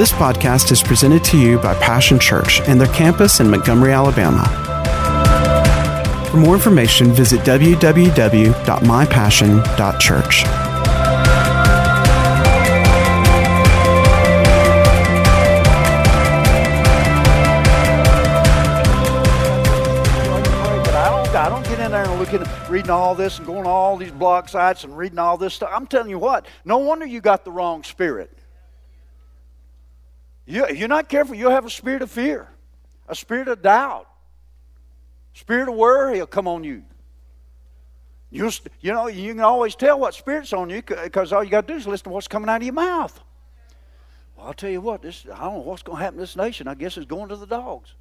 This podcast is presented to you by Passion Church and their campus in Montgomery, Alabama. For more information, visit www.mypassion.church. Reading all this and going to all these blog sites and reading all this stuff. I'm telling you what, no wonder you got the wrong spirit. You, you're not careful, you'll have a spirit of fear, a spirit of doubt, spirit of worry will come on you. You, you know, you can always tell what spirit's on you because all you got to do is listen to what's coming out of your mouth. Well, I'll tell you what, this, I don't know what's going to happen to this nation. I guess it's going to the dogs.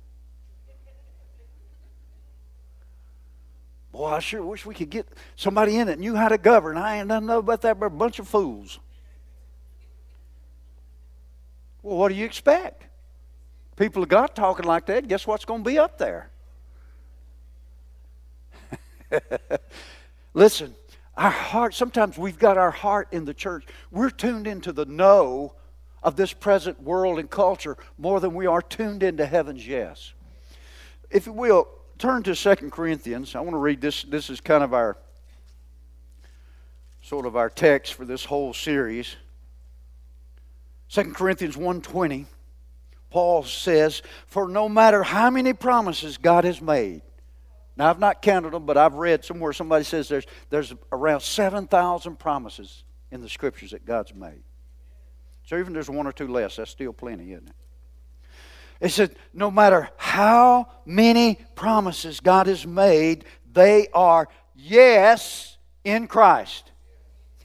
Boy, I sure wish we could get somebody in that knew how to govern. I ain't know about that, but a bunch of fools. Well, what do you expect? People of God talking like that, guess what's going to be up there? Listen, our heart, sometimes we've got our heart in the church. We're tuned into the no of this present world and culture more than we are tuned into heaven's yes. If you will, turn to Second Corinthians. I want to read this. This is kind of our sort of our text for this whole series. Second Corinthians 1:20. Paul says, "For no matter how many promises God has made, now, I've not counted them, but I've read somewhere somebody says there's, there's around 7,000 promises in the scriptures that God's made. So even there's one or two less, that's still plenty, isn't it? It said, no matter how many promises God has made, they are yes in Christ.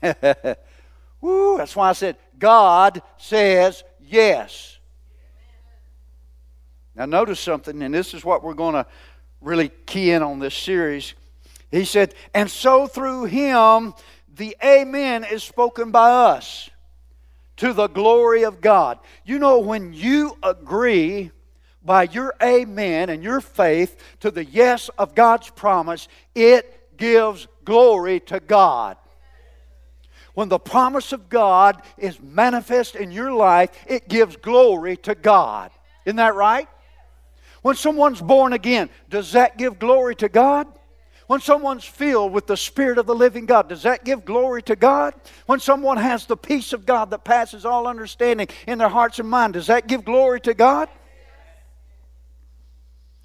Woo, that's why I said, God says yes. Now, notice something, and this is what we're going to really key in on this series. He said, And so through him, the Amen is spoken by us to the glory of God. You know, when you agree by your Amen and your faith to the yes of God's promise, it gives glory to God. When the promise of God is manifest in your life, it gives glory to God. Isn't that right? When someone's born again, does that give glory to God? When someone's filled with the Spirit of the living God, does that give glory to God? When someone has the peace of God that passes all understanding in their hearts and mind, does that give glory to God?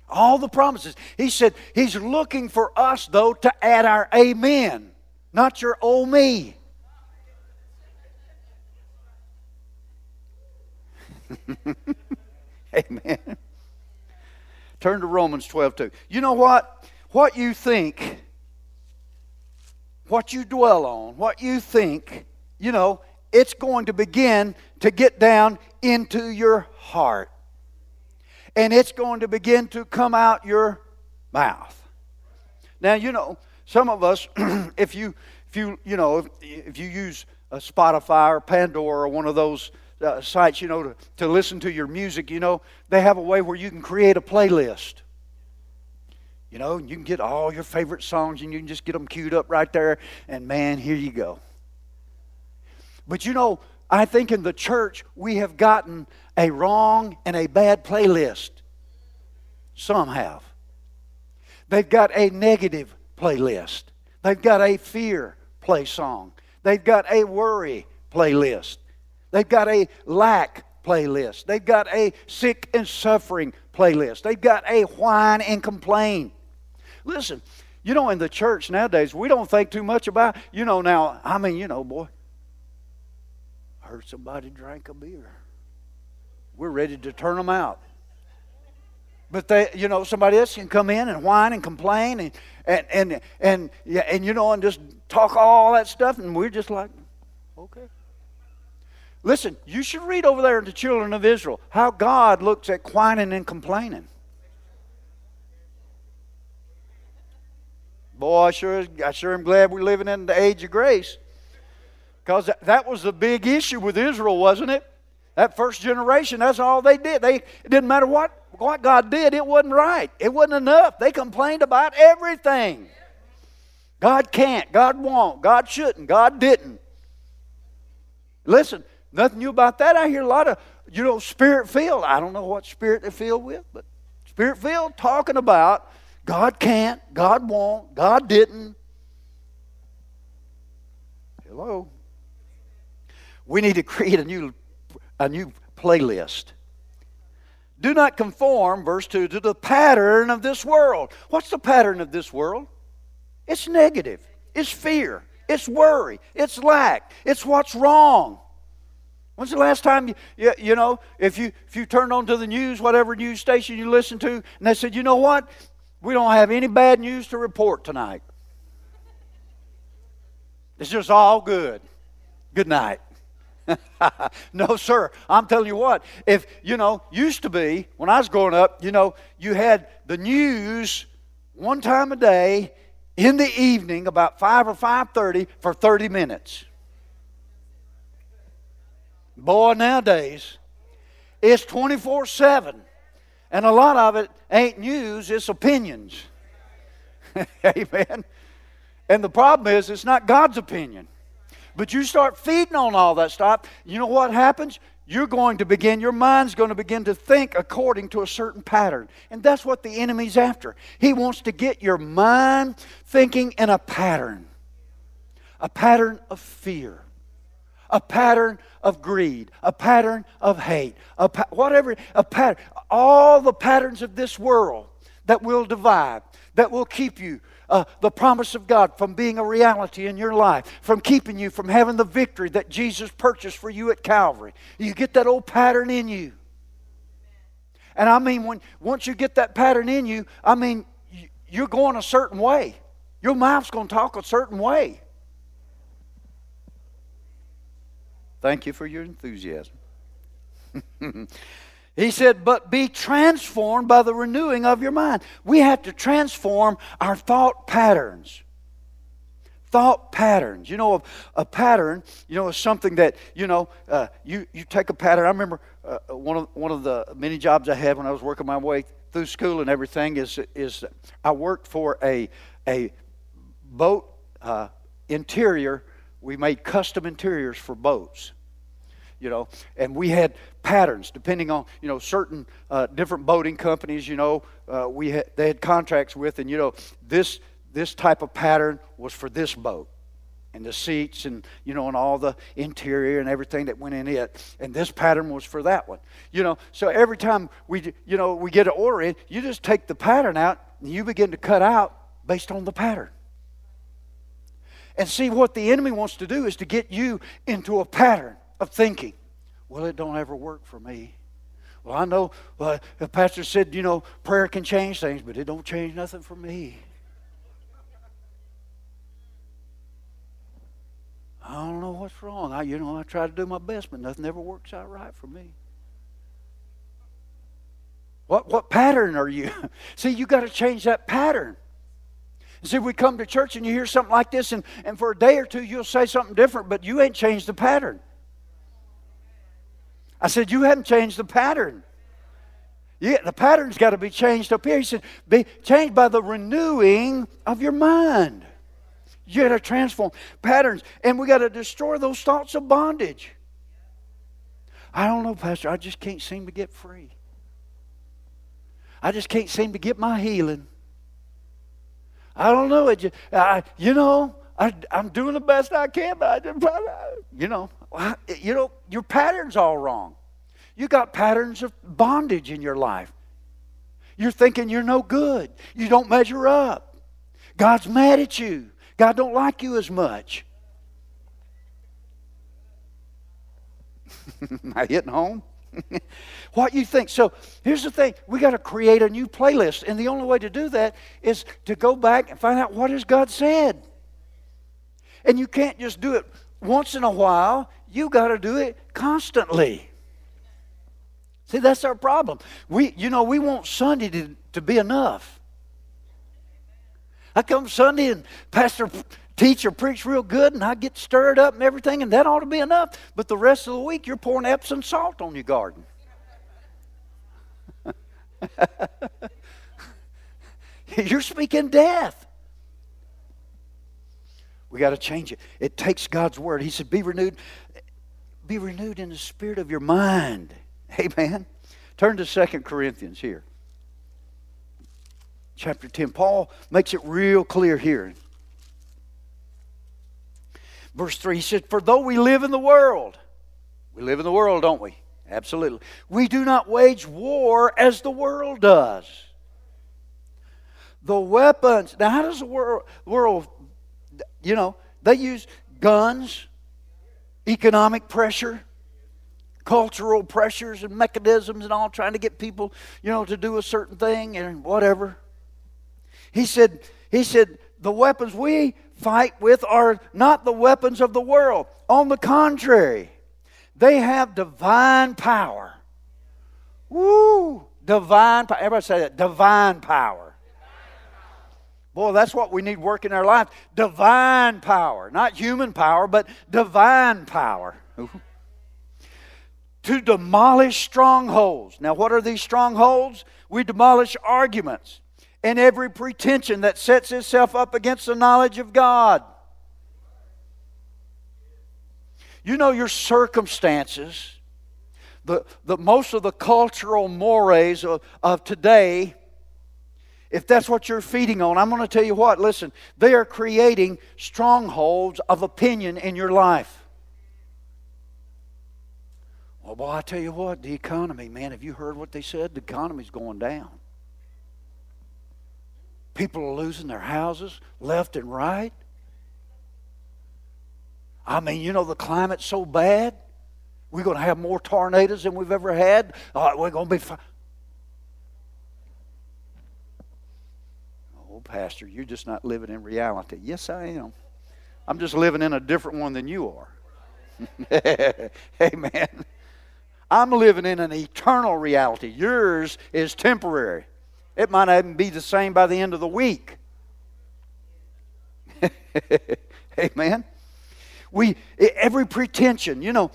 All the promises. He said He's looking for us, though, to add our amen, not your oh me. amen. Turn to Romans 12 2. You know what? What you think, what you dwell on, what you think, you know, it's going to begin to get down into your heart. And it's going to begin to come out your mouth. Now, you know, some of us, if you, if you, you know, if, if you use a Spotify or Pandora or one of those uh, sites, you know, to, to listen to your music, you know, they have a way where you can create a playlist. You know, you can get all your favorite songs and you can just get them queued up right there, and man, here you go. But you know, I think in the church we have gotten a wrong and a bad playlist. Some have. They've got a negative playlist. They've got a fear play song. They've got a worry playlist. They've got a lack playlist. They've got a sick and suffering playlist. They've got a whine and complain. Listen, you know, in the church nowadays, we don't think too much about, you know, now, I mean, you know, boy, I heard somebody drank a beer. We're ready to turn them out. But they, you know, somebody else can come in and whine and complain and and and and, yeah, and you know, and just talk all that stuff, and we're just like, okay. Listen, you should read over there in the children of Israel how God looks at whining and complaining. Boy, I sure, I sure am glad we're living in the age of grace. Because that was the big issue with Israel, wasn't it? That first generation, that's all they did. They, it didn't matter what, what God did, it wasn't right. It wasn't enough. They complained about everything. God can't, God won't, God shouldn't, God didn't. Listen, Nothing new about that. I hear a lot of you know, spirit filled. I don't know what spirit they're filled with, but spirit filled talking about God can't, God won't, God didn't. Hello. We need to create a new a new playlist. Do not conform, verse 2, to the pattern of this world. What's the pattern of this world? It's negative, it's fear, it's worry, it's lack, it's what's wrong. When's the last time you, you, you, know, if you, if you turned on to the news, whatever news station you listen to, and they said, you know what? We don't have any bad news to report tonight. It's just all good. Good night. no, sir. I'm telling you what, if, you know, used to be, when I was growing up, you know, you had the news one time a day in the evening about 5 or 5.30 for 30 minutes. Boy, nowadays, it's 24 7. And a lot of it ain't news, it's opinions. Amen. And the problem is, it's not God's opinion. But you start feeding on all that stuff, you know what happens? You're going to begin, your mind's going to begin to think according to a certain pattern. And that's what the enemy's after. He wants to get your mind thinking in a pattern, a pattern of fear, a pattern of greed, a pattern of hate, a pa- whatever, a pattern, all the patterns of this world that will divide, that will keep you uh, the promise of God from being a reality in your life, from keeping you from having the victory that Jesus purchased for you at Calvary. You get that old pattern in you. And I mean, when once you get that pattern in you, I mean, you're going a certain way. Your mouth's going to talk a certain way. Thank you for your enthusiasm. He said, but be transformed by the renewing of your mind. We have to transform our thought patterns. Thought patterns. You know, a, a pattern, you know, is something that, you know, uh, you, you take a pattern. I remember uh, one, of, one of the many jobs I had when I was working my way through school and everything is, is I worked for a, a boat uh, interior. We made custom interiors for boats you know, and we had patterns depending on, you know, certain uh, different boating companies, you know, uh, we had, they had contracts with, and, you know, this, this type of pattern was for this boat and the seats and you know and all the interior and everything that went in it and this pattern was for that one you know. So every time we you know we get an order in you just take the pattern out and you begin to cut out based on the pattern and see what the enemy wants to do is to get you into a pattern of thinking. Well, it don't ever work for me. Well, I know well, the pastor said, you know, prayer can change things, but it don't change nothing for me. I don't know what's wrong. I, you know, I try to do my best, but nothing ever works out right for me. What, what pattern are you? See, you got to change that pattern. See, we come to church and you hear something like this, and, and for a day or two you'll say something different, but you ain't changed the pattern. I said, You haven't changed the pattern. Yeah, the pattern's got to be changed up here. He said, Be changed by the renewing of your mind. You got to transform patterns, and we got to destroy those thoughts of bondage. I don't know, Pastor. I just can't seem to get free. I just can't seem to get my healing. I don't know. It I, you know, I, am doing the best I can, but I just, you know, you know, your pattern's all wrong. You got patterns of bondage in your life. You're thinking you're no good. You don't measure up. God's mad at you. God don't like you as much. Am I hitting home? what you think. So here's the thing we got to create a new playlist. And the only way to do that is to go back and find out what has God said. And you can't just do it once in a while, you got to do it constantly. See, that's our problem. We, you know, we want Sunday to, to be enough. I come Sunday and pastor teacher preach real good and I get stirred up and everything, and that ought to be enough. But the rest of the week, you're pouring Epsom salt on your garden. you're speaking death. We got to change it. It takes God's word. He said, Be renewed. Be renewed in the spirit of your mind. Amen. Turn to Second Corinthians here. Chapter 10. Paul makes it real clear here. Verse 3, he said, For though we live in the world, we live in the world, don't we? Absolutely. We do not wage war as the world does. The weapons, now how does the world, world you know, they use guns, economic pressure, cultural pressures and mechanisms and all trying to get people, you know, to do a certain thing and whatever. He said, he said, the weapons we fight with are not the weapons of the world. On the contrary, they have divine power. Woo! Divine power. Everybody say that. Divine power. Boy, that's what we need work in our life. Divine power. Not human power, but divine power. to demolish strongholds. Now, what are these strongholds? We demolish arguments and every pretension that sets itself up against the knowledge of God. You know, your circumstances, the, the, most of the cultural mores of, of today, if that's what you're feeding on, I'm going to tell you what, listen, they are creating strongholds of opinion in your life. Well, boy, I tell you what, the economy, man, have you heard what they said? The economy's going down. People are losing their houses left and right. I mean, you know, the climate's so bad. We're going to have more tornadoes than we've ever had. Uh, we're going to be. Fi- oh, Pastor, you're just not living in reality. Yes, I am. I'm just living in a different one than you are. Amen. I'm living in an eternal reality. Yours is temporary. It might not even be the same by the end of the week. Amen. We every pretension, you know,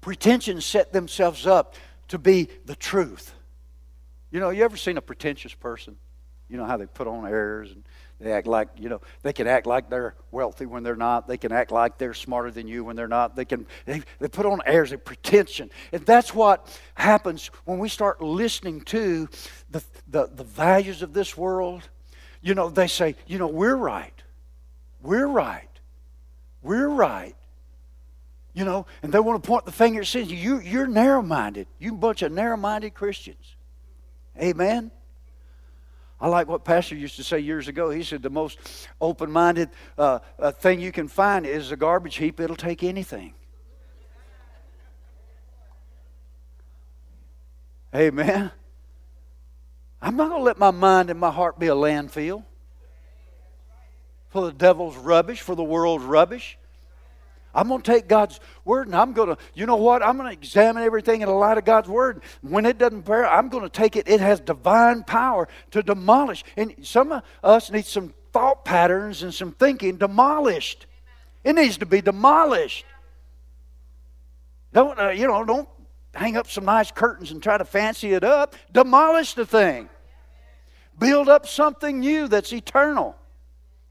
pretensions set themselves up to be the truth. You know, you ever seen a pretentious person? You know how they put on airs and they act like, you know, they can act like they're wealthy when they're not. They can act like they're smarter than you when they're not. They can they, they put on airs of pretension. And that's what happens when we start listening to the, the, the values of this world. You know, they say, you know, we're right. We're right. We're right. You know, and they want to point the finger at say, you, you're narrow minded. You bunch of narrow minded Christians. Amen. I like what Pastor used to say years ago. He said the most open minded uh, uh, thing you can find is a garbage heap, it'll take anything. Amen. I'm not going to let my mind and my heart be a landfill for the devil's rubbish, for the world's rubbish. I'm going to take God's word and I'm going to, you know what? I'm going to examine everything in the light of God's word. When it doesn't bear, I'm going to take it. It has divine power to demolish. And some of us need some thought patterns and some thinking demolished. It needs to be demolished. Don't, uh, you know, don't hang up some nice curtains and try to fancy it up. Demolish the thing. Build up something new that's eternal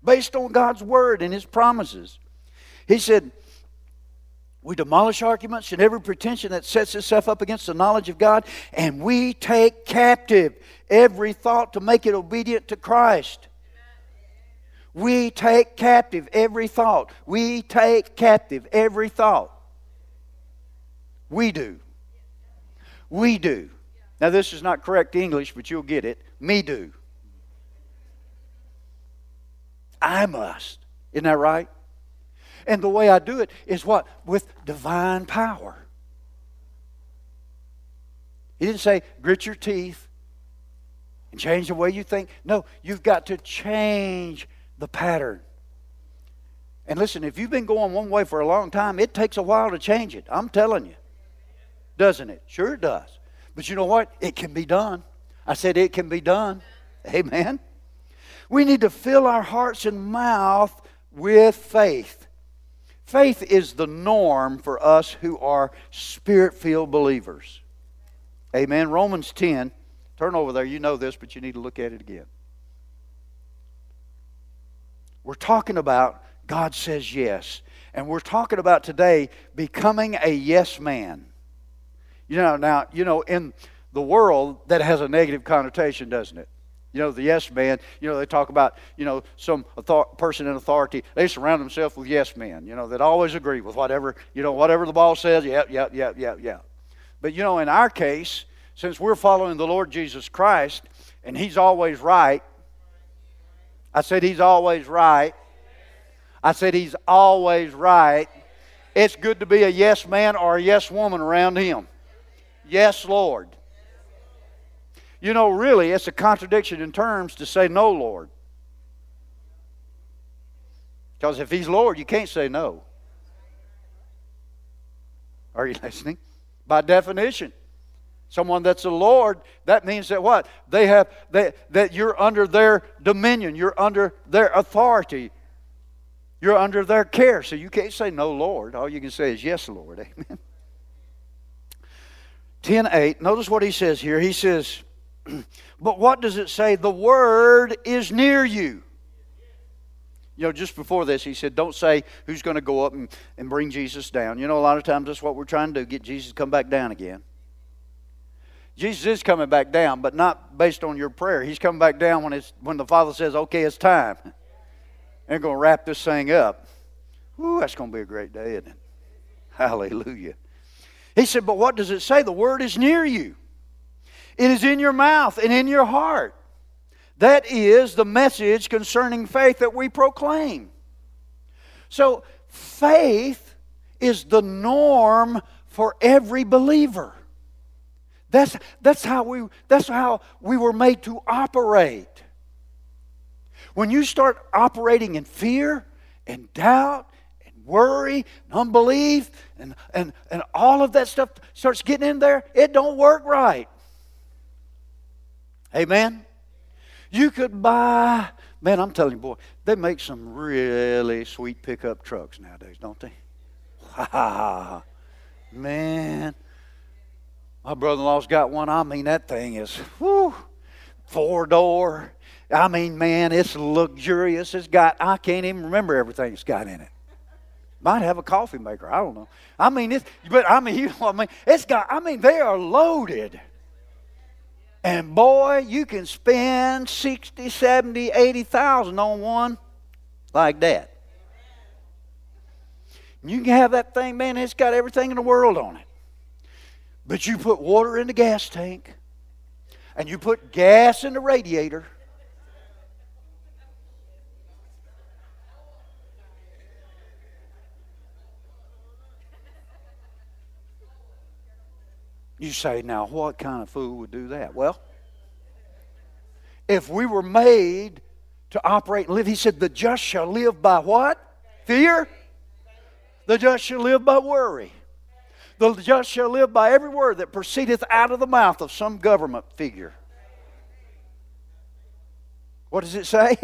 based on God's word and his promises. He said, we demolish arguments and every pretension that sets itself up against the knowledge of God, and we take captive every thought to make it obedient to Christ. We take captive every thought. We take captive every thought. We do. We do. Now, this is not correct English, but you'll get it. Me do. I must. Isn't that right? And the way I do it is what? With divine power. He didn't say, grit your teeth and change the way you think. No, you've got to change the pattern. And listen, if you've been going one way for a long time, it takes a while to change it. I'm telling you. Doesn't it? Sure it does. But you know what? It can be done. I said it can be done. Amen. We need to fill our hearts and mouth with faith. Faith is the norm for us who are spirit filled believers. Amen. Romans 10. Turn over there. You know this, but you need to look at it again. We're talking about God says yes. And we're talking about today becoming a yes man. You know, now, you know, in the world, that has a negative connotation, doesn't it? You know, the yes man, you know, they talk about, you know, some author- person in authority. They surround themselves with yes men, you know, that always agree with whatever, you know, whatever the boss says, yeah, yeah, yeah, yeah, yeah. But, you know, in our case, since we're following the Lord Jesus Christ, and He's always right, I said He's always right. I said He's always right. It's good to be a yes man or a yes woman around Him. Yes, Lord. You know, really, it's a contradiction in terms to say no, Lord. Because if He's Lord, you can't say no. Are you listening? By definition. Someone that's a Lord, that means that what? They have they, that you're under their dominion, you're under their authority, you're under their care. So you can't say no, Lord. All you can say is yes, Lord. Amen. 10 8. Notice what he says here. He says, but what does it say? The word is near you. You know, just before this, he said, Don't say who's going to go up and, and bring Jesus down. You know, a lot of times that's what we're trying to do get Jesus to come back down again. Jesus is coming back down, but not based on your prayer. He's coming back down when, it's, when the Father says, Okay, it's time. They're going to wrap this thing up. Ooh, that's going to be a great day, isn't it? Hallelujah. He said, But what does it say? The word is near you. It is in your mouth and in your heart. That is the message concerning faith that we proclaim. So, faith is the norm for every believer. That's, that's, how we, that's how we were made to operate. When you start operating in fear and doubt and worry and unbelief and, and, and all of that stuff starts getting in there, it don't work right. Amen? You could buy, man, I'm telling you, boy, they make some really sweet pickup trucks nowadays, don't they? Ha ha ha. Man, my brother in law's got one. I mean, that thing is, whoo, four door. I mean, man, it's luxurious. It's got, I can't even remember everything it's got in it. Might have a coffee maker. I don't know. I mean, it's, but I mean, you know I mean? It's got, I mean, they are loaded. And boy, you can spend 60, 70, 80,000 on one like that. You can have that thing, man, it's got everything in the world on it. But you put water in the gas tank, and you put gas in the radiator, You say, now, what kind of fool would do that? Well, if we were made to operate and live, he said, the just shall live by what? Fear? The just shall live by worry. The just shall live by every word that proceedeth out of the mouth of some government figure. What does it say?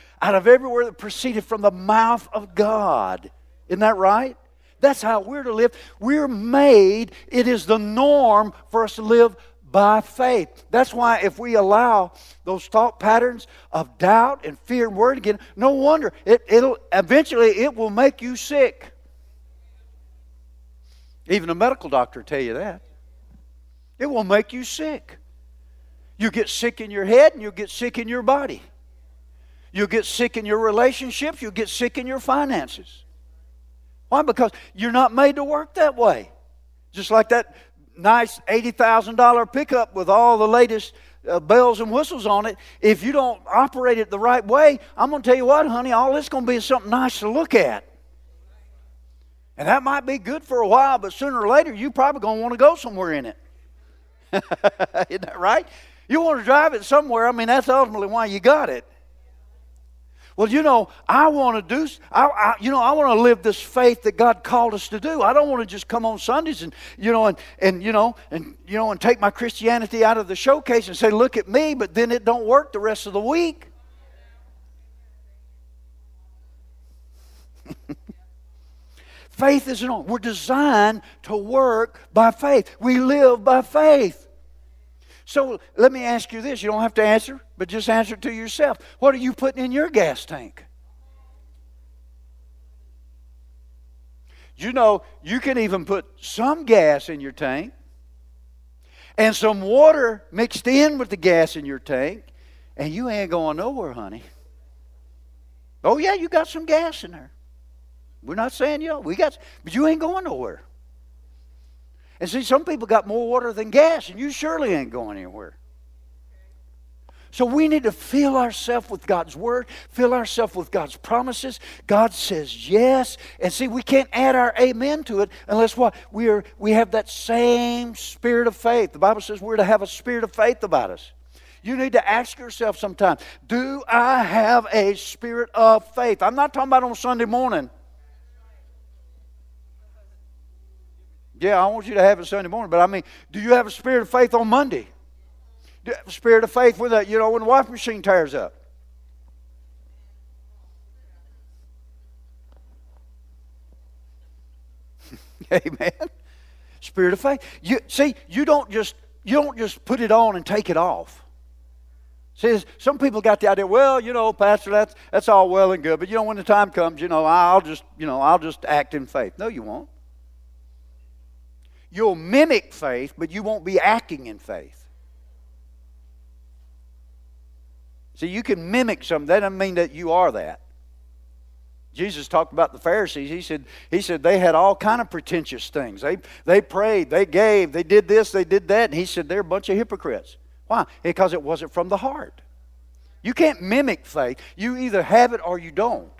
out of every word that proceedeth from the mouth of God. Isn't that right? That's how we're to live. We're made, it is the norm for us to live by faith. That's why if we allow those thought patterns of doubt and fear and worry again, no wonder it, it'll eventually it will make you sick. Even a medical doctor tell you that. It will make you sick. You get sick in your head and you'll get sick in your body. You'll get sick in your relationships, you'll get sick in your finances. Why? Because you're not made to work that way. Just like that nice $80,000 pickup with all the latest uh, bells and whistles on it. If you don't operate it the right way, I'm going to tell you what, honey, all it's going to be is something nice to look at. And that might be good for a while, but sooner or later, you're probably going to want to go somewhere in it. Isn't that right? You want to drive it somewhere. I mean, that's ultimately why you got it. Well, you know, I want to do, I, I, you know, I want to live this faith that God called us to do. I don't want to just come on Sundays and, you know, and, and, you know, and, you know, and take my Christianity out of the showcase and say, look at me, but then it don't work the rest of the week. faith isn't. We're designed to work by faith. We live by faith. So let me ask you this. You don't have to answer, but just answer to yourself. What are you putting in your gas tank? You know, you can even put some gas in your tank. and some water mixed in with the gas in your tank, and you ain't going nowhere, honey. Oh, yeah, you got some gas in there. We're not saying you know, we got, but you ain't going nowhere. And see, some people got more water than gas, and you surely ain't going anywhere. So we need to fill ourselves with God's word, fill ourselves with God's promises. God says yes. And see, we can't add our amen to it unless what? We are we have that same spirit of faith. The Bible says we're to have a spirit of faith about us. You need to ask yourself sometime, do I have a spirit of faith? I'm not talking about on Sunday morning. Yeah, I want you to have it Sunday morning, but I mean, do you have a spirit of faith on Monday? Do you have a spirit of faith when the, you know, when the washing machine tears up? Amen. Spirit of faith. You see, you don't just you don't just put it on and take it off. See, some people got the idea, well, you know, Pastor, that's that's all well and good, but you know, when the time comes, you know, I'll just, you know, I'll just act in faith. No, you won't. You'll mimic faith, but you won't be acting in faith. See, you can mimic something. That doesn't mean that you are that. Jesus talked about the Pharisees. He said, he said they had all kind of pretentious things. They, they prayed, they gave, they did this, they did that. And he said they're a bunch of hypocrites. Why? Because it wasn't from the heart. You can't mimic faith. You either have it or you don't.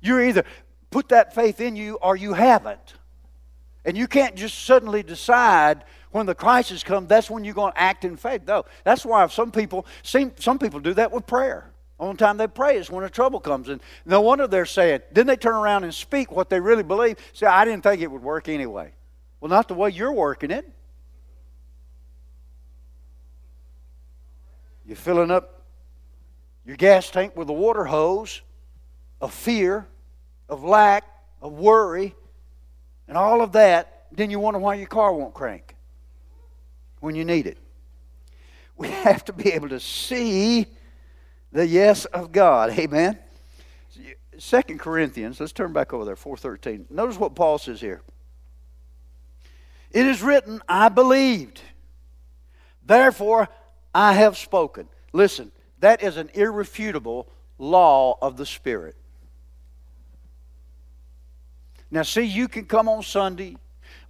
You either put that faith in you or you haven't. And you can't just suddenly decide when the crisis comes, that's when you're going to act in faith. No, that's why some people, seem, some people do that with prayer. Only time they pray is when a trouble comes. And no wonder they're saying, then they turn around and speak what they really believe. Say, I didn't think it would work anyway. Well, not the way you're working it. You're filling up your gas tank with a water hose of fear, of lack, of worry, and all of that, then you wonder why your car won't crank when you need it. We have to be able to see the yes of God. Amen. Second Corinthians, let's turn back over there, 413. Notice what Paul says here. It is written, I believed. Therefore, I have spoken. Listen, that is an irrefutable law of the Spirit. Now, see, you can come on Sunday.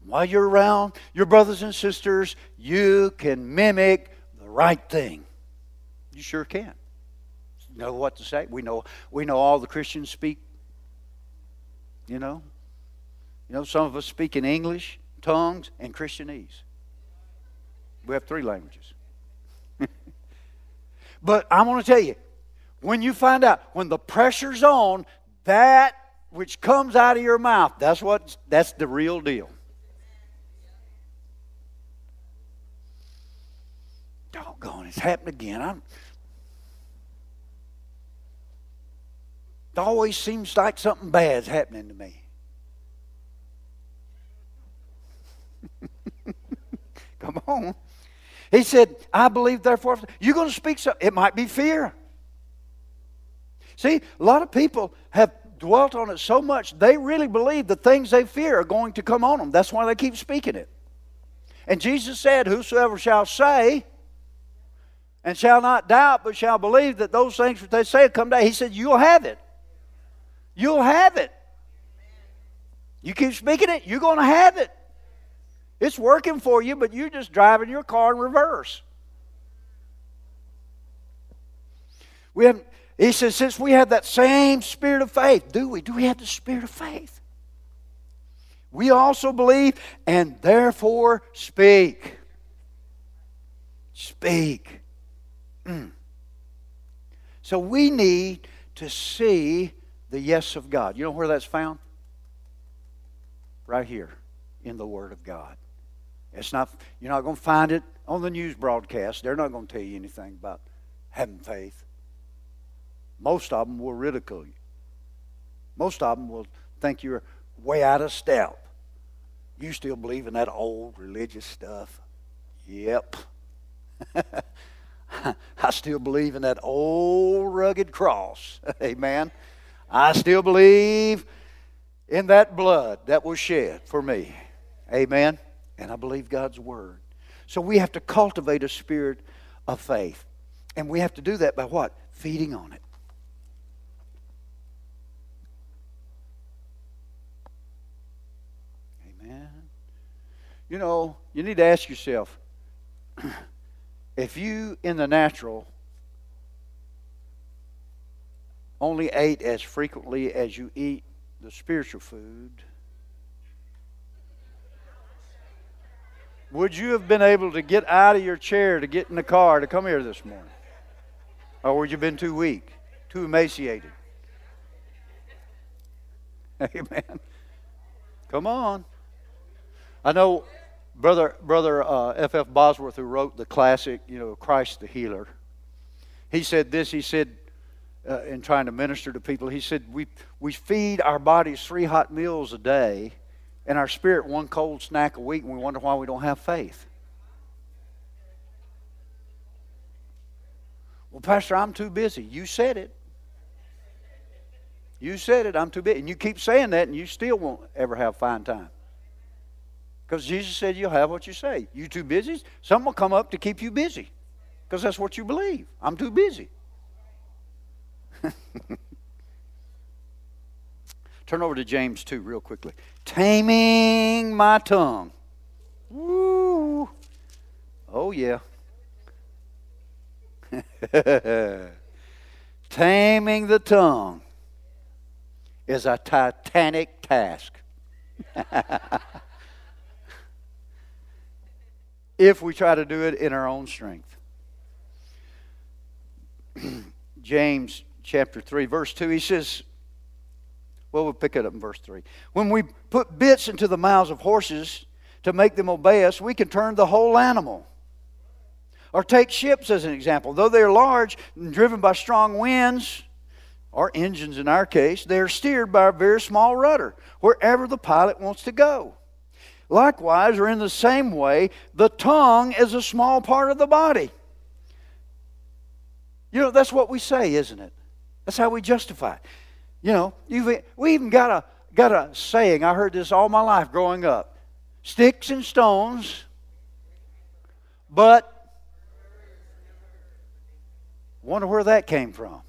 While you're around your brothers and sisters, you can mimic the right thing. You sure can. Know what to say? We know, we know all the Christians speak, you know. You know, some of us speak in English, tongues, and Christianese. We have three languages. but I want to tell you, when you find out, when the pressure's on, that which comes out of your mouth, that's what that's the real deal. Doggone, it's happened again. I'm, it always seems like something bad's happening to me. Come on. He said, I believe, therefore, you're going to speak something. It might be fear. See, a lot of people have dwelt on it so much, they really believe the things they fear are going to come on them. That's why they keep speaking it. And Jesus said, Whosoever shall say, and shall not doubt, but shall believe that those things which they say come down, he said, You'll have it. You'll have it. You keep speaking it, you're going to have it. It's working for you, but you're just driving your car in reverse. We have he says, since we have that same spirit of faith, do we? Do we have the spirit of faith? We also believe and therefore speak. Speak. Mm. So we need to see the yes of God. You know where that's found? Right here in the Word of God. It's not, you're not going to find it on the news broadcast. They're not going to tell you anything about having faith. Most of them will ridicule you. Most of them will think you're way out of step. You still believe in that old religious stuff? Yep. I still believe in that old rugged cross. Amen. I still believe in that blood that was shed for me. Amen. And I believe God's word. So we have to cultivate a spirit of faith. And we have to do that by what? Feeding on it. Amen. You know, you need to ask yourself if you, in the natural, only ate as frequently as you eat the spiritual food, would you have been able to get out of your chair to get in the car to come here this morning? Or would you have been too weak, too emaciated? Amen. Come on. I know brother brother uh, F. F. Bosworth, who wrote the classic, you know, Christ the Healer. He said this. He said, uh, in trying to minister to people, he said, we we feed our bodies three hot meals a day, and our spirit one cold snack a week, and we wonder why we don't have faith. Well, Pastor, I'm too busy. You said it. You said it. I'm too busy. And you keep saying that, and you still won't ever have fine time. Because Jesus said you'll have what you say. You too busy? Something will come up to keep you busy. Because that's what you believe. I'm too busy. Turn over to James 2 real quickly. Taming my tongue. Woo. Oh, yeah. Taming the tongue is a titanic task. if we try to do it in our own strength. James chapter 3, verse 2, he says, well, we'll pick it up in verse 3. When we put bits into the mouths of horses to make them obey us, we can turn the whole animal. Or take ships as an example. Though they are large and driven by strong winds, or engines in our case, they are steered by a very small rudder, wherever the pilot wants to go. Likewise, or in the same way, the tongue is a small part of the body. You know, that's what we say, isn't it? That's how we justify it. You know, you've, we even got a, got a saying, I heard this all my life growing up sticks and stones, but wonder where that came from.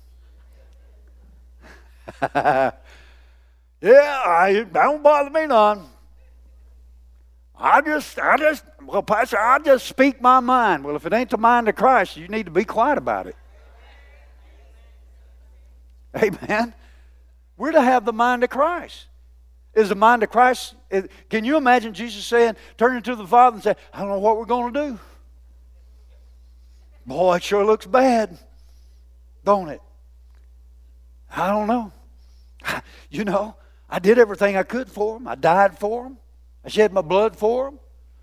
yeah, I, don't bother me none. I just, I just, well, Pastor, I just speak my mind. Well, if it ain't the mind of Christ, you need to be quiet about it. Amen. We're to have the mind of Christ. Is the mind of Christ? Can you imagine Jesus saying, turning to the Father and saying, I don't know what we're going to do? Boy, it sure looks bad, don't it? I don't know. You know, I did everything I could for him. I died for them. I shed my blood for them.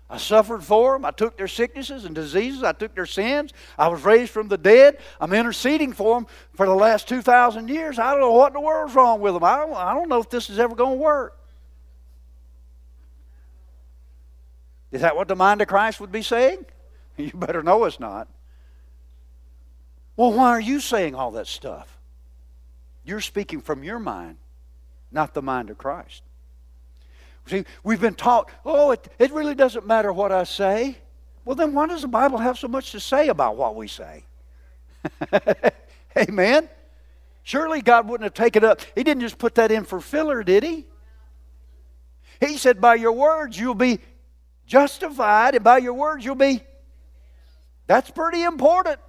I suffered for them. I took their sicknesses and diseases. I took their sins. I was raised from the dead. I'm interceding for them for the last 2,000 years. I don't know what in the world's wrong with them. I don't, I don't know if this is ever going to work. Is that what the mind of Christ would be saying? You better know it's not. Well, why are you saying all that stuff? You're speaking from your mind, not the mind of Christ. See, we've been taught, oh, it, it really doesn't matter what I say. Well, then why does the Bible have so much to say about what we say? Amen? Surely God wouldn't have taken up. He didn't just put that in for filler, did he? He said, by your words you'll be justified, and by your words you'll be. That's pretty important.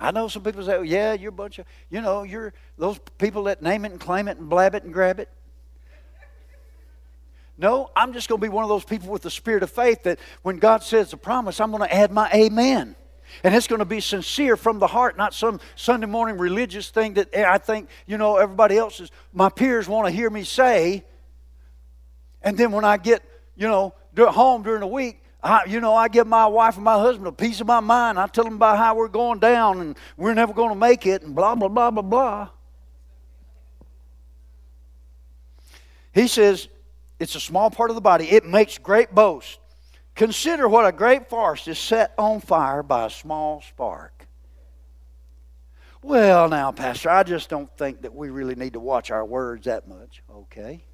I know some people say, oh, yeah, you're a bunch of, you know, you're those people that name it and claim it and blab it and grab it. No, I'm just going to be one of those people with the spirit of faith that when God says the promise, I'm going to add my amen. And it's going to be sincere from the heart, not some Sunday morning religious thing that eh, I think, you know, everybody else's, my peers want to hear me say. And then when I get, you know, home during the week, I, you know, I give my wife and my husband a piece of my mind. I tell them about how we're going down and we're never going to make it and blah, blah, blah, blah, blah. He says, it's a small part of the body. It makes great boast. Consider what a great forest is set on fire by a small spark. Well, now, Pastor, I just don't think that we really need to watch our words that much. Okay.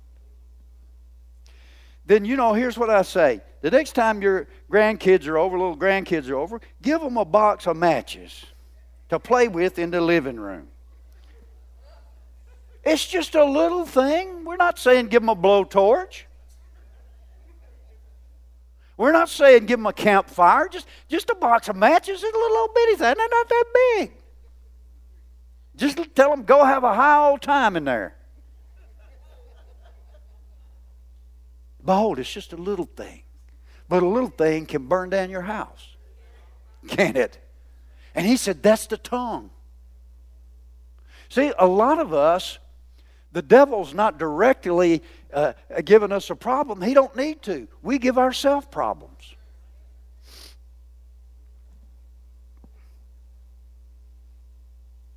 then you know, here's what I say. The next time your grandkids are over, little grandkids are over, give them a box of matches to play with in the living room. It's just a little thing. We're not saying give them a blowtorch. We're not saying give them a campfire. Just, just a box of matches. It's a little old bitty thing. They're not that big. Just tell them go have a high old time in there. Behold, it's just a little thing. But a little thing can burn down your house. Can't it? And he said, that's the tongue. See, a lot of us the devil's not directly uh, giving us a problem. He don't need to. We give ourselves problems.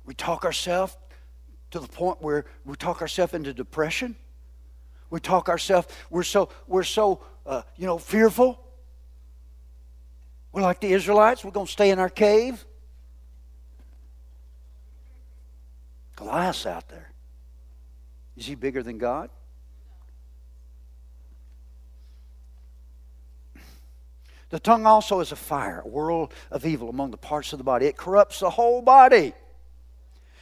We talk ourselves to the point where we talk ourselves into depression. We talk ourselves. We're so we're so uh, you know fearful. We're like the Israelites. We're going to stay in our cave. Goliath's out there. Is he bigger than God? The tongue also is a fire, a world of evil among the parts of the body. It corrupts the whole body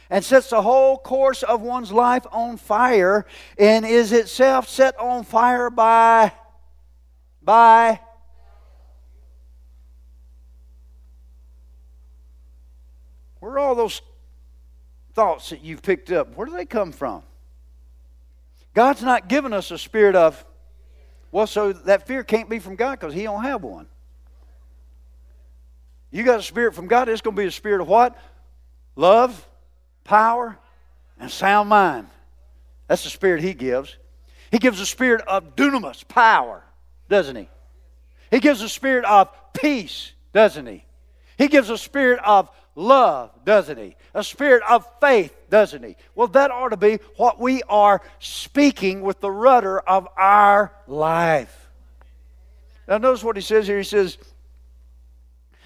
and sets the whole course of one's life on fire and is itself set on fire by by where are all those thoughts that you've picked up where do they come from God's not given us a spirit of, well, so that fear can't be from God because He don't have one. You got a spirit from God, it's going to be a spirit of what? Love, power, and sound mind. That's the spirit He gives. He gives a spirit of dunamis, power, doesn't He? He gives a spirit of peace, doesn't He? He gives a spirit of love, doesn't He? A spirit of faith, doesn't He? Well, that ought to be what we are speaking with the rudder of our life. Now, notice what He says here. He says,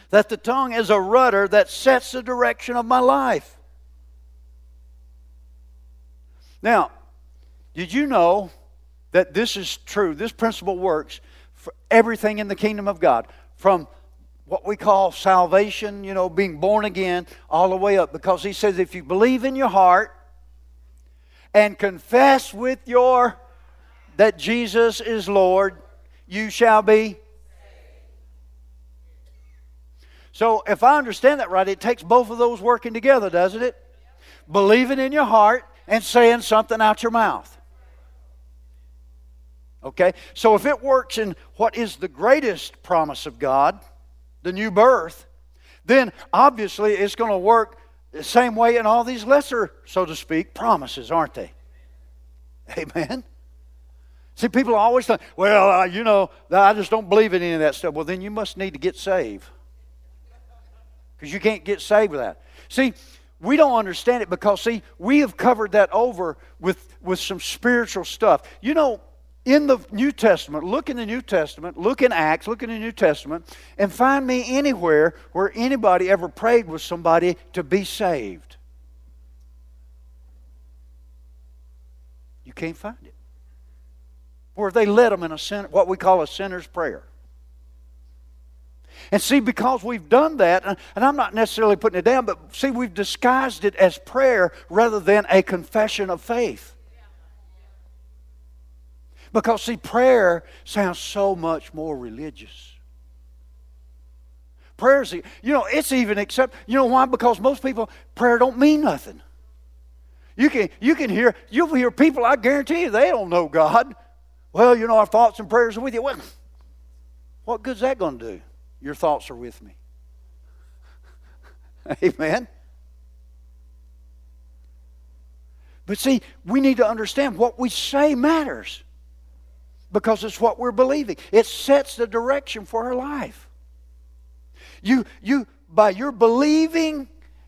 that the tongue is a rudder that sets the direction of my life. Now, did you know that this is true? This principle works for everything in the kingdom of God, from what we call salvation, you know, being born again, all the way up. Because he says if you believe in your heart and confess with your that Jesus is Lord, you shall be. So if I understand that right, it takes both of those working together, doesn't it? Believing in your heart and saying something out your mouth. Okay? So if it works in what is the greatest promise of God, the new birth, then obviously it's going to work the same way in all these lesser, so to speak, promises, aren't they? Amen. See, people always think, well, uh, you know, I just don't believe in any of that stuff. Well, then you must need to get saved. Because you can't get saved with that. See, we don't understand it because, see, we have covered that over with, with some spiritual stuff. You know, in the New Testament, look in the New Testament, look in Acts, look in the New Testament, and find me anywhere where anybody ever prayed with somebody to be saved. You can't find it. Where they led them in a sin, what we call a sinner's prayer. And see, because we've done that, and I'm not necessarily putting it down, but see, we've disguised it as prayer rather than a confession of faith. Because, see, prayer sounds so much more religious. Prayer's, you know, it's even except, you know why? Because most people, prayer don't mean nothing. You can, you can hear, you'll hear people, I guarantee you, they don't know God. Well, you know, our thoughts and prayers are with you. Well, what good's that going to do? Your thoughts are with me. Amen. But see, we need to understand what we say matters because it's what we're believing. It sets the direction for our life. You, you, by your believing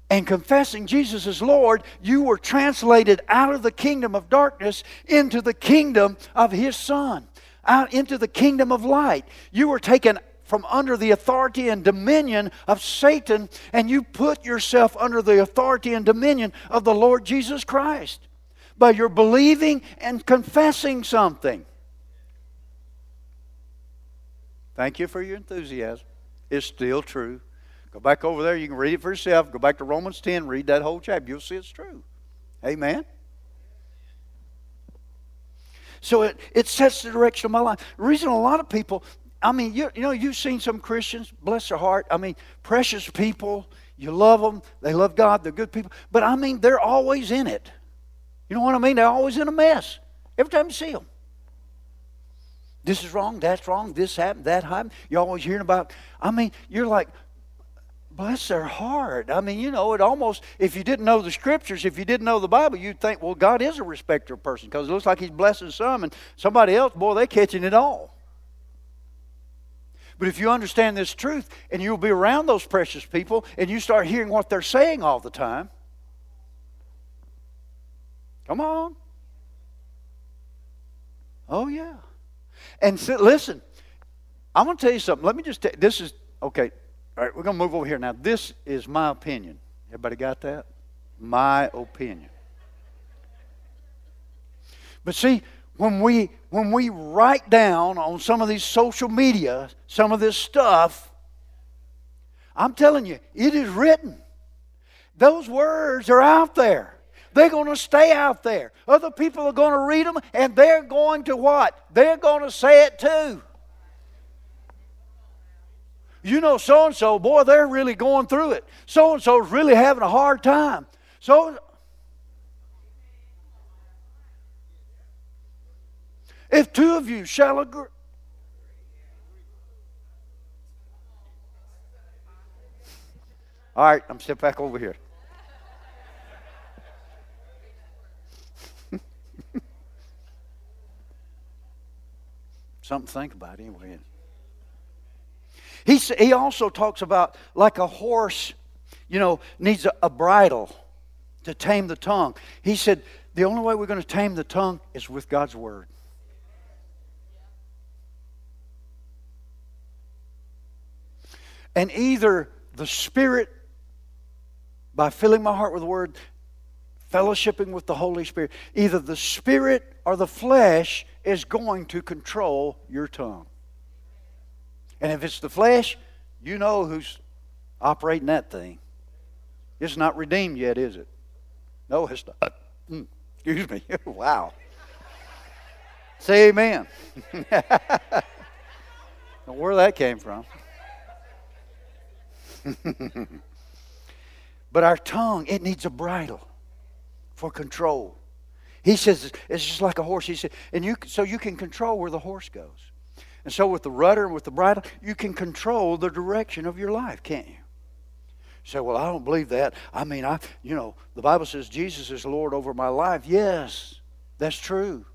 and confessing Jesus as Lord, you were translated out of the kingdom of darkness into the kingdom of His Son, out into the kingdom of light. You were taken from under the authority and dominion of Satan, and you put yourself under the authority and dominion of the Lord Jesus Christ by your believing and confessing something. Thank you for your enthusiasm. It's still true. Go back over there. You can read it for yourself. Go back to Romans 10. Read that whole chapter. You'll see it's true. Amen. So it, it sets the direction of my life. The reason a lot of people, I mean, you, you know, you've seen some Christians, bless their heart. I mean, precious people. You love them. They love God. They're good people. But I mean, they're always in it. You know what I mean? They're always in a mess. Every time you see them. This is wrong, that's wrong, this happened, that happened. You're always hearing about, I mean, you're like, bless their heart. I mean, you know, it almost, if you didn't know the scriptures, if you didn't know the Bible, you'd think, well, God is a respecter of person because it looks like He's blessing some and somebody else, boy, they're catching it all. But if you understand this truth and you'll be around those precious people and you start hearing what they're saying all the time, come on. Oh, yeah. And so, listen, I'm going to tell you something. Let me just tell this is, okay, all right, we're going to move over here. Now, this is my opinion. Everybody got that? My opinion. But see, when we when we write down on some of these social media some of this stuff, I'm telling you, it is written. Those words are out there. They're going to stay out there. Other people are going to read them and they're going to what? They're going to say it too. You know, so and so, boy, they're really going through it. so and so's really having a hard time. So, if two of you shall agree, All right, I'm step back over here. Something to think about anyway. He, he also talks about like a horse, you know, needs a, a bridle to tame the tongue. He said the only way we're going to tame the tongue is with God's Word. And either the Spirit, by filling my heart with the Word, fellowshipping with the Holy Spirit, either the Spirit or the flesh is going to control your tongue. And if it's the flesh, you know who's operating that thing. It's not redeemed yet, is it? No, it's not. Mm, excuse me. wow. Say amen. where that came from. but our tongue, it needs a bridle for control. He says it's just like a horse. He said, and you so you can control where the horse goes. And so with the rudder and with the bridle, you can control the direction of your life, can't you? Say, well, I don't believe that. I mean, I you know, the Bible says Jesus is Lord over my life. Yes, that's true.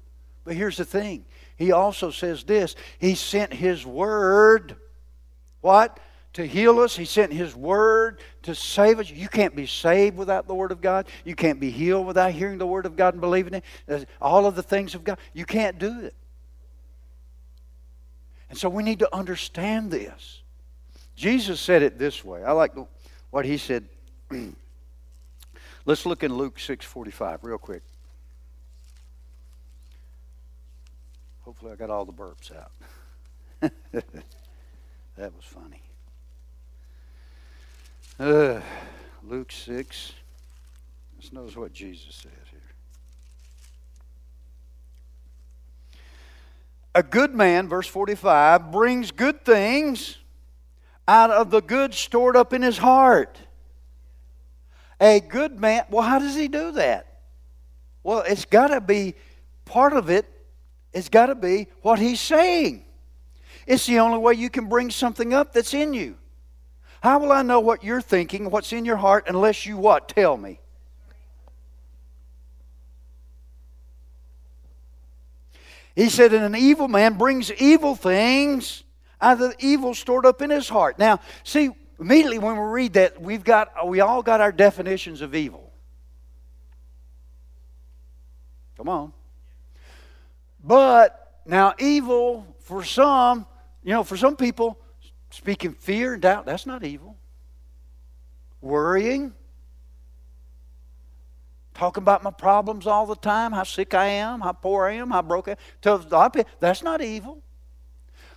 But here's the thing. He also says this. He sent his word. What? To heal us. He sent His Word to save us. You can't be saved without the Word of God. You can't be healed without hearing the Word of God and believing it. All of the things of God. You can't do it. And so we need to understand this. Jesus said it this way. I like what He said. Let's look in Luke 6:45 real quick. Hopefully I got all the burps out. that was funny. Uh, Luke 6. Let's notice what Jesus says here. A good man, verse 45, brings good things out of the good stored up in his heart. A good man, well, how does he do that? Well, it's got to be part of it, it's got to be what he's saying. It's the only way you can bring something up that's in you. How will I know what you're thinking, what's in your heart, unless you what? Tell me. He said, and an evil man brings evil things out of the evil stored up in his heart. Now, see, immediately when we read that, we've got we all got our definitions of evil. Come on. But now evil for some, you know, for some people, Speaking fear and doubt, that's not evil. Worrying, talking about my problems all the time, how sick I am, how poor I am, how broke I am, that's not evil.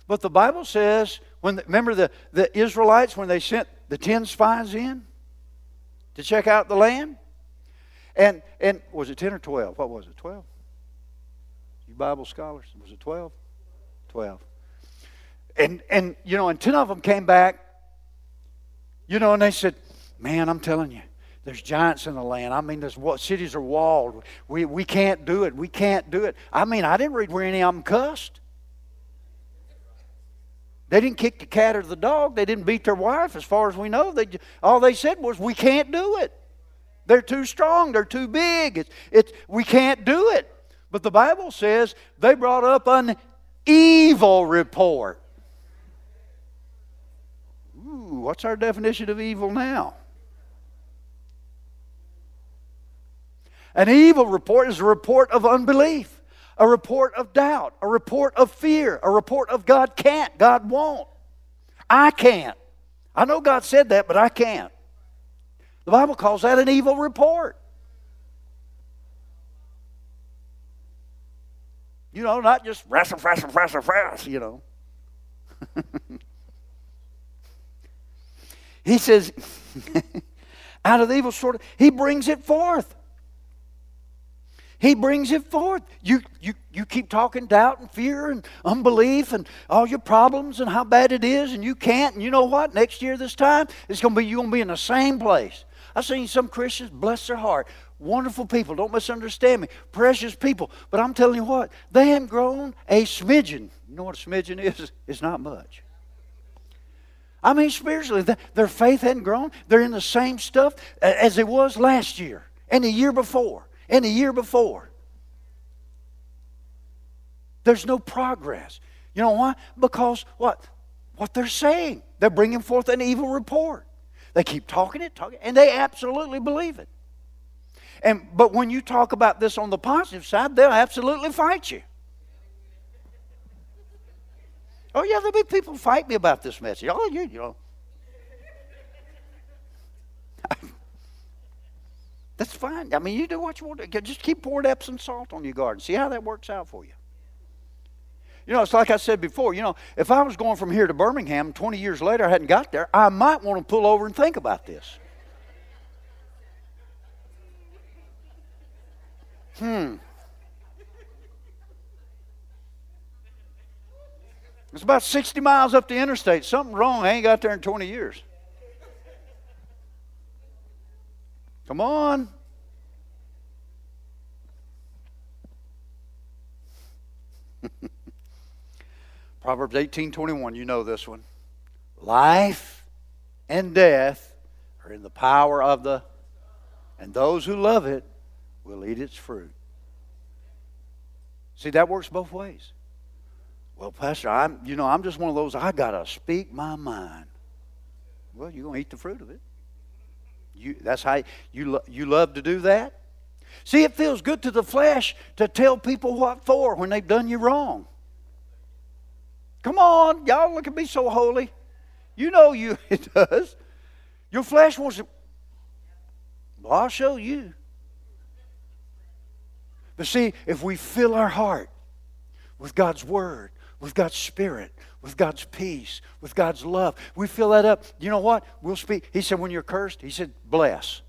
But the Bible says, when the, remember the, the Israelites when they sent the ten spies in to check out the land? And and was it ten or twelve? What was it? Twelve? You Bible scholars, was it twelve? Twelve. And and you know, and ten of them came back. You know, and they said, "Man, I'm telling you, there's giants in the land. I mean, there's what cities are walled. We we can't do it. We can't do it. I mean, I didn't read where any of them cussed. They didn't kick the cat or the dog. They didn't beat their wife, as far as we know. They all they said was, "We can't do it." They're too strong. They're too big. It's, it's, we can't do it. But the Bible says they brought up an evil report. Ooh, what's our definition of evil now? An evil report is a report of unbelief, a report of doubt, a report of fear, a report of God can't, God won't. I can't. I know God said that, but I can't. The Bible calls that an evil report. You know, not just wrestle, wrestle, wrestle, wrestle, you know. he says, out of the evil sort of, he brings it forth. He brings it forth. You, you, you keep talking doubt and fear and unbelief and all your problems and how bad it is, and you can't. And you know what? Next year, this time, it's going to be you're going to be in the same place. I've seen some Christians, bless their heart, wonderful people, don't misunderstand me, precious people. But I'm telling you what, they haven't grown a smidgen. You know what a smidgen is? It's not much. I mean, spiritually, their faith hadn't grown. They're in the same stuff as it was last year, and the year before, and the year before. There's no progress. You know why? Because what? What they're saying. They're bringing forth an evil report. They keep talking it, talking, and they absolutely believe it. And but when you talk about this on the positive side, they'll absolutely fight you. Oh yeah, there'll be people fight me about this message. Oh, you, you know. That's fine. I mean, you do what you want to. Just keep pouring Epsom salt on your garden. See how that works out for you. You know, it's like I said before, you know, if I was going from here to Birmingham 20 years later, I hadn't got there, I might want to pull over and think about this. Hmm. It's about 60 miles up the interstate. Something wrong. I ain't got there in 20 years. Come on. Proverbs 18:21, you know this one. Life and death are in the power of the and those who love it will eat its fruit. See, that works both ways. Well, Pastor, I'm you know, I'm just one of those I gotta speak my mind. Well, you're gonna eat the fruit of it. You that's how you lo- you love to do that. See, it feels good to the flesh to tell people what for when they've done you wrong. Come on, y'all look at me so holy. You know you it does. Your flesh wants to. Well, I'll show you. But see, if we fill our heart with God's Word, with God's Spirit, with God's peace, with God's love, we fill that up. You know what? We'll speak. He said, when you're cursed, He said, bless.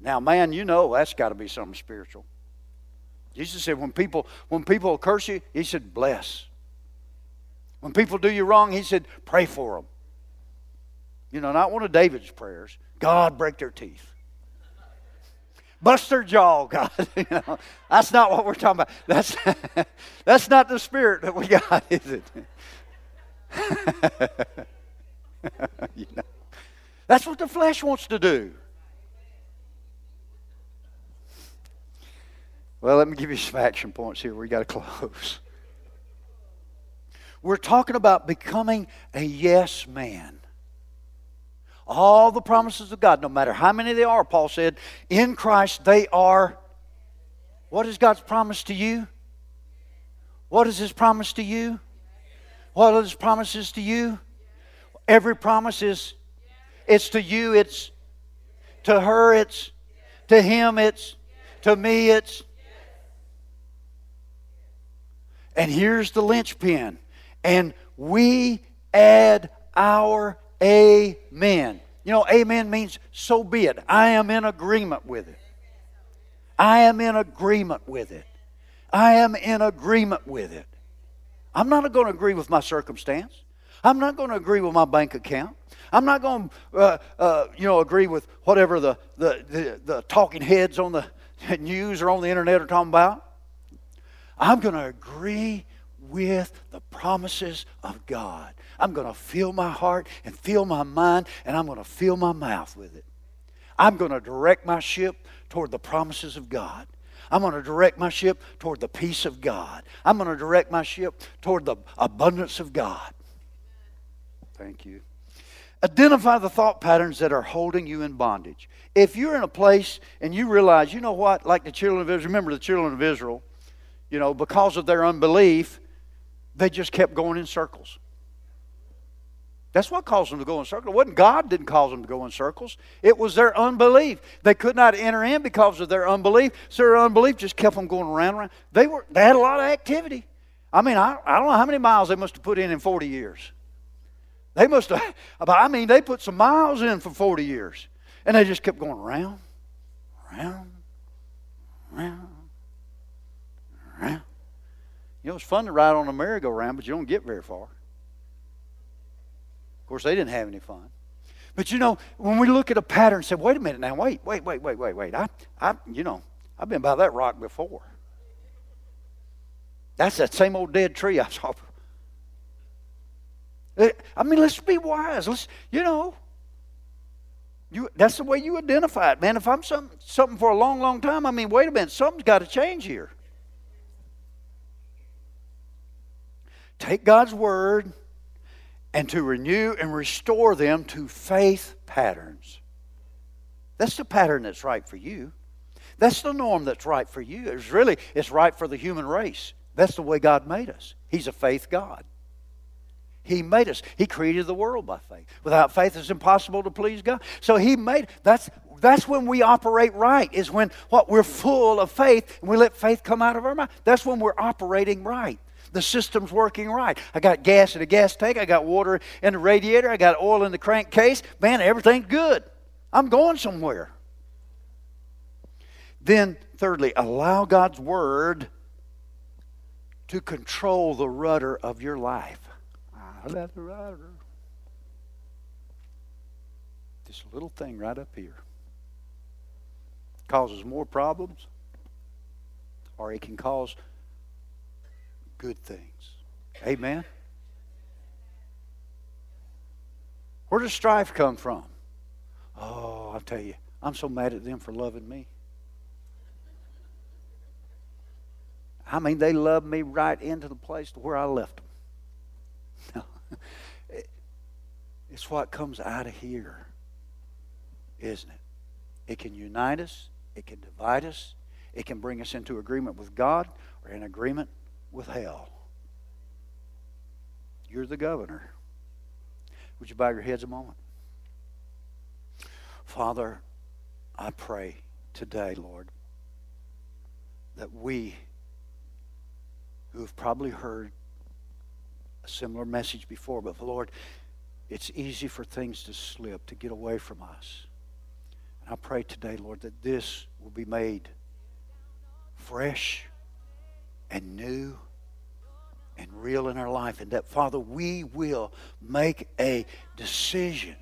Now, man, you know that's got to be something spiritual. Jesus said, when people when people curse you, He said, bless. When people do you wrong, he said, pray for them. You know, not one of David's prayers. God, break their teeth. Bust their jaw, God. you know, that's not what we're talking about. That's, that's not the spirit that we got, is it? you know, that's what the flesh wants to do. Well, let me give you some action points here. We got to close. We're talking about becoming a yes man. All the promises of God, no matter how many they are, Paul said, in Christ they are. What is God's promise to you? What is His promise to you? What are His promises to you? Every promise is, it's to you, it's to her, it's to him, it's to me, it's. And here's the linchpin and we add our amen. You know, amen means so be it. I am in agreement with it. I am in agreement with it. I am in agreement with it. I'm not going to agree with my circumstance. I'm not going to agree with my bank account. I'm not going to, uh, uh, you know, agree with whatever the, the, the, the talking heads on the news or on the internet are talking about. I'm going to agree with the promises of God. I'm going to fill my heart and fill my mind, and I'm going to fill my mouth with it. I'm going to direct my ship toward the promises of God. I'm going to direct my ship toward the peace of God. I'm going to direct my ship toward the abundance of God. Thank you. Identify the thought patterns that are holding you in bondage. If you're in a place and you realize, you know what, like the children of Israel, remember the children of Israel, you know, because of their unbelief, they just kept going in circles. That's what caused them to go in circles. It wasn't God didn't cause them to go in circles. It was their unbelief. They could not enter in because of their unbelief. So their unbelief just kept them going around and around. They were they had a lot of activity. I mean, I, I don't know how many miles they must have put in in 40 years. They must have, I mean, they put some miles in for 40 years. And they just kept going around, around, around, around. You know, it's fun to ride on a merry-go-round, but you don't get very far. Course, they didn't have any fun. But you know, when we look at a pattern and say, wait a minute now, wait, wait, wait, wait, wait, wait. I, I, you know, I've been by that rock before. That's that same old dead tree I saw. Eh, I mean, let's be wise. Let's, you know, you, that's the way you identify it, man. If I'm something, something for a long, long time, I mean, wait a minute, something's got to change here. Take God's word and to renew and restore them to faith patterns. That's the pattern that's right for you. That's the norm that's right for you. It's really it's right for the human race. That's the way God made us. He's a faith God. He made us. He created the world by faith. Without faith, it's impossible to please God. So He made that's that's when we operate right. Is when what we're full of faith and we let faith come out of our mouth. That's when we're operating right. The system's working right. I got gas in the gas tank. I got water in the radiator. I got oil in the crankcase. Man, everything's good. I'm going somewhere. Then, thirdly, allow God's Word to control the rudder of your life. I let the rudder. This little thing right up here causes more problems, or it can cause good things. Amen? Where does strife come from? Oh, I'll tell you, I'm so mad at them for loving me. I mean, they loved me right into the place to where I left them. it's what comes out of here, isn't it? It can unite us, it can divide us, it can bring us into agreement with God or in agreement with hell. You're the governor. Would you bow your heads a moment? Father, I pray today, Lord, that we who have probably heard a similar message before, but Lord, it's easy for things to slip, to get away from us. And I pray today, Lord, that this will be made fresh and new and real in our life. And that, Father, we will make a decision,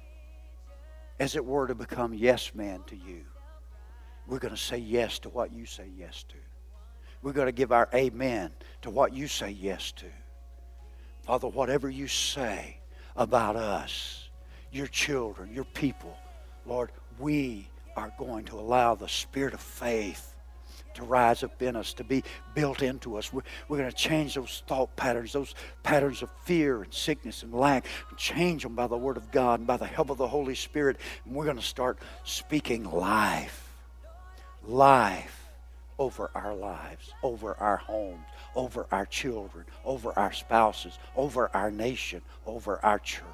as it were, to become yes man to you. We're going to say yes to what you say yes to. We're going to give our amen to what you say yes to. Father, whatever you say about us, your children, your people, Lord, we are going to allow the spirit of faith to rise up in us, to be built into us. We're, we're going to change those thought patterns, those patterns of fear and sickness and lack, change them by the Word of God and by the help of the Holy Spirit. And we're going to start speaking life, life over our lives, over our homes, over our children, over our spouses, over our nation, over our church.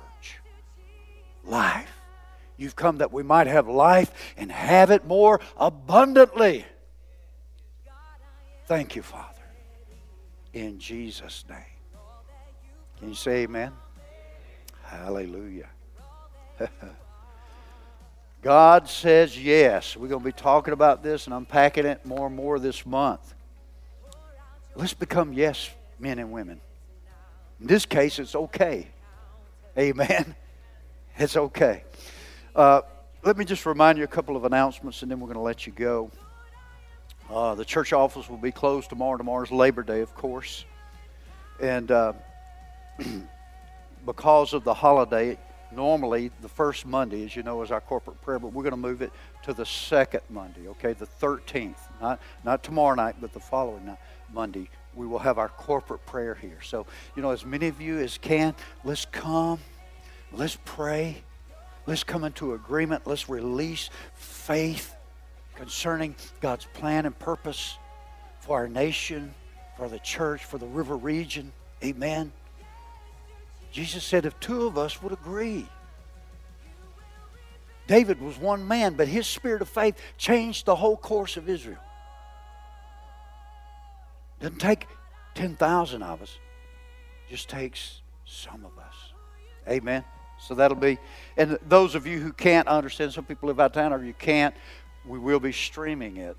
Life. You've come that we might have life and have it more abundantly. Thank you, Father. In Jesus' name. Can you say amen? Hallelujah. God says yes. We're going to be talking about this and unpacking it more and more this month. Let's become yes men and women. In this case, it's okay. Amen. It's okay. Uh, let me just remind you a couple of announcements and then we're going to let you go. Uh, the church office will be closed tomorrow. Tomorrow's Labor Day, of course. And uh, because of the holiday, normally the first Monday, as you know, is our corporate prayer, but we're going to move it to the second Monday, okay, the 13th. Not, not tomorrow night, but the following night, Monday. We will have our corporate prayer here. So, you know, as many of you as can, let's come, let's pray, let's come into agreement, let's release faith concerning God's plan and purpose for our nation, for the church, for the river region. Amen. Jesus said, if two of us would agree. David was one man, but his spirit of faith changed the whole course of Israel. Doesn't take 10,000 of us, just takes some of us. Amen. So that'll be, and those of you who can't understand, some people live out of town or you can't, we will be streaming it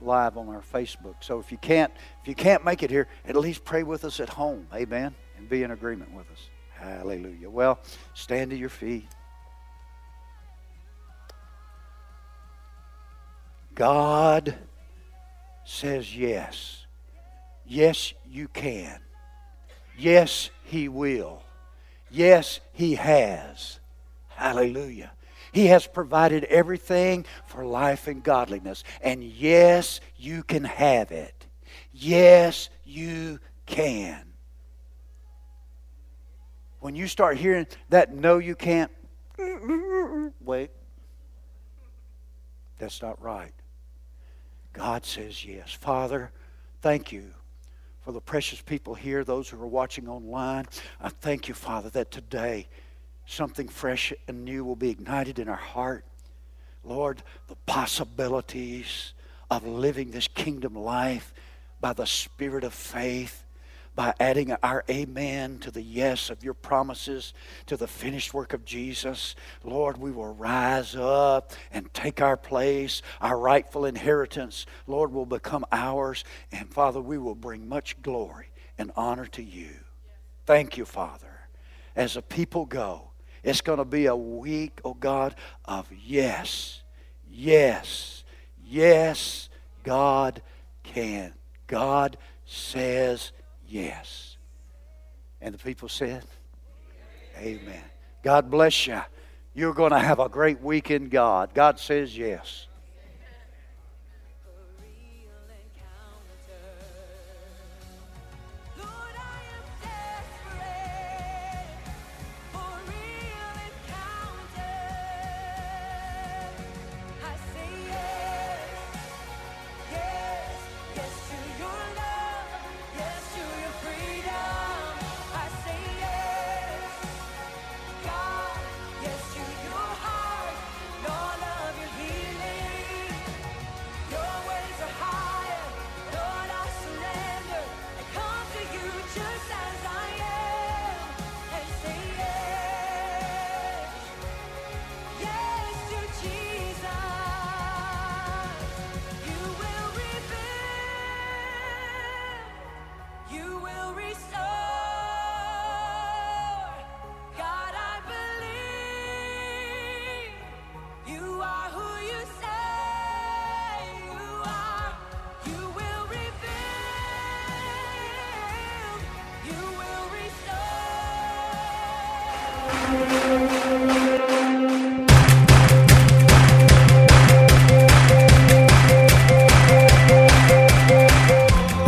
live on our Facebook. So if you can't if you can't make it here, at least pray with us at home. Amen. And be in agreement with us. Hallelujah. Well, stand to your feet. God says yes. Yes, you can. Yes, He will. Yes, He has. Hallelujah. He has provided everything for life and godliness. And yes, you can have it. Yes, you can. When you start hearing that no, you can't, wait. That's not right. God says yes. Father, thank you for the precious people here, those who are watching online. I thank you, Father, that today something fresh and new will be ignited in our heart. Lord, the possibilities of living this kingdom life by the spirit of faith, by adding our amen to the yes of your promises, to the finished work of Jesus. Lord, we will rise up and take our place, our rightful inheritance. Lord, will become ours. And Father, we will bring much glory and honor to you. Thank you, Father. As the people go, it's going to be a week, oh God, of yes, yes, yes, God can. God says yes. And the people said, Amen. God bless you. You're going to have a great week in God. God says yes.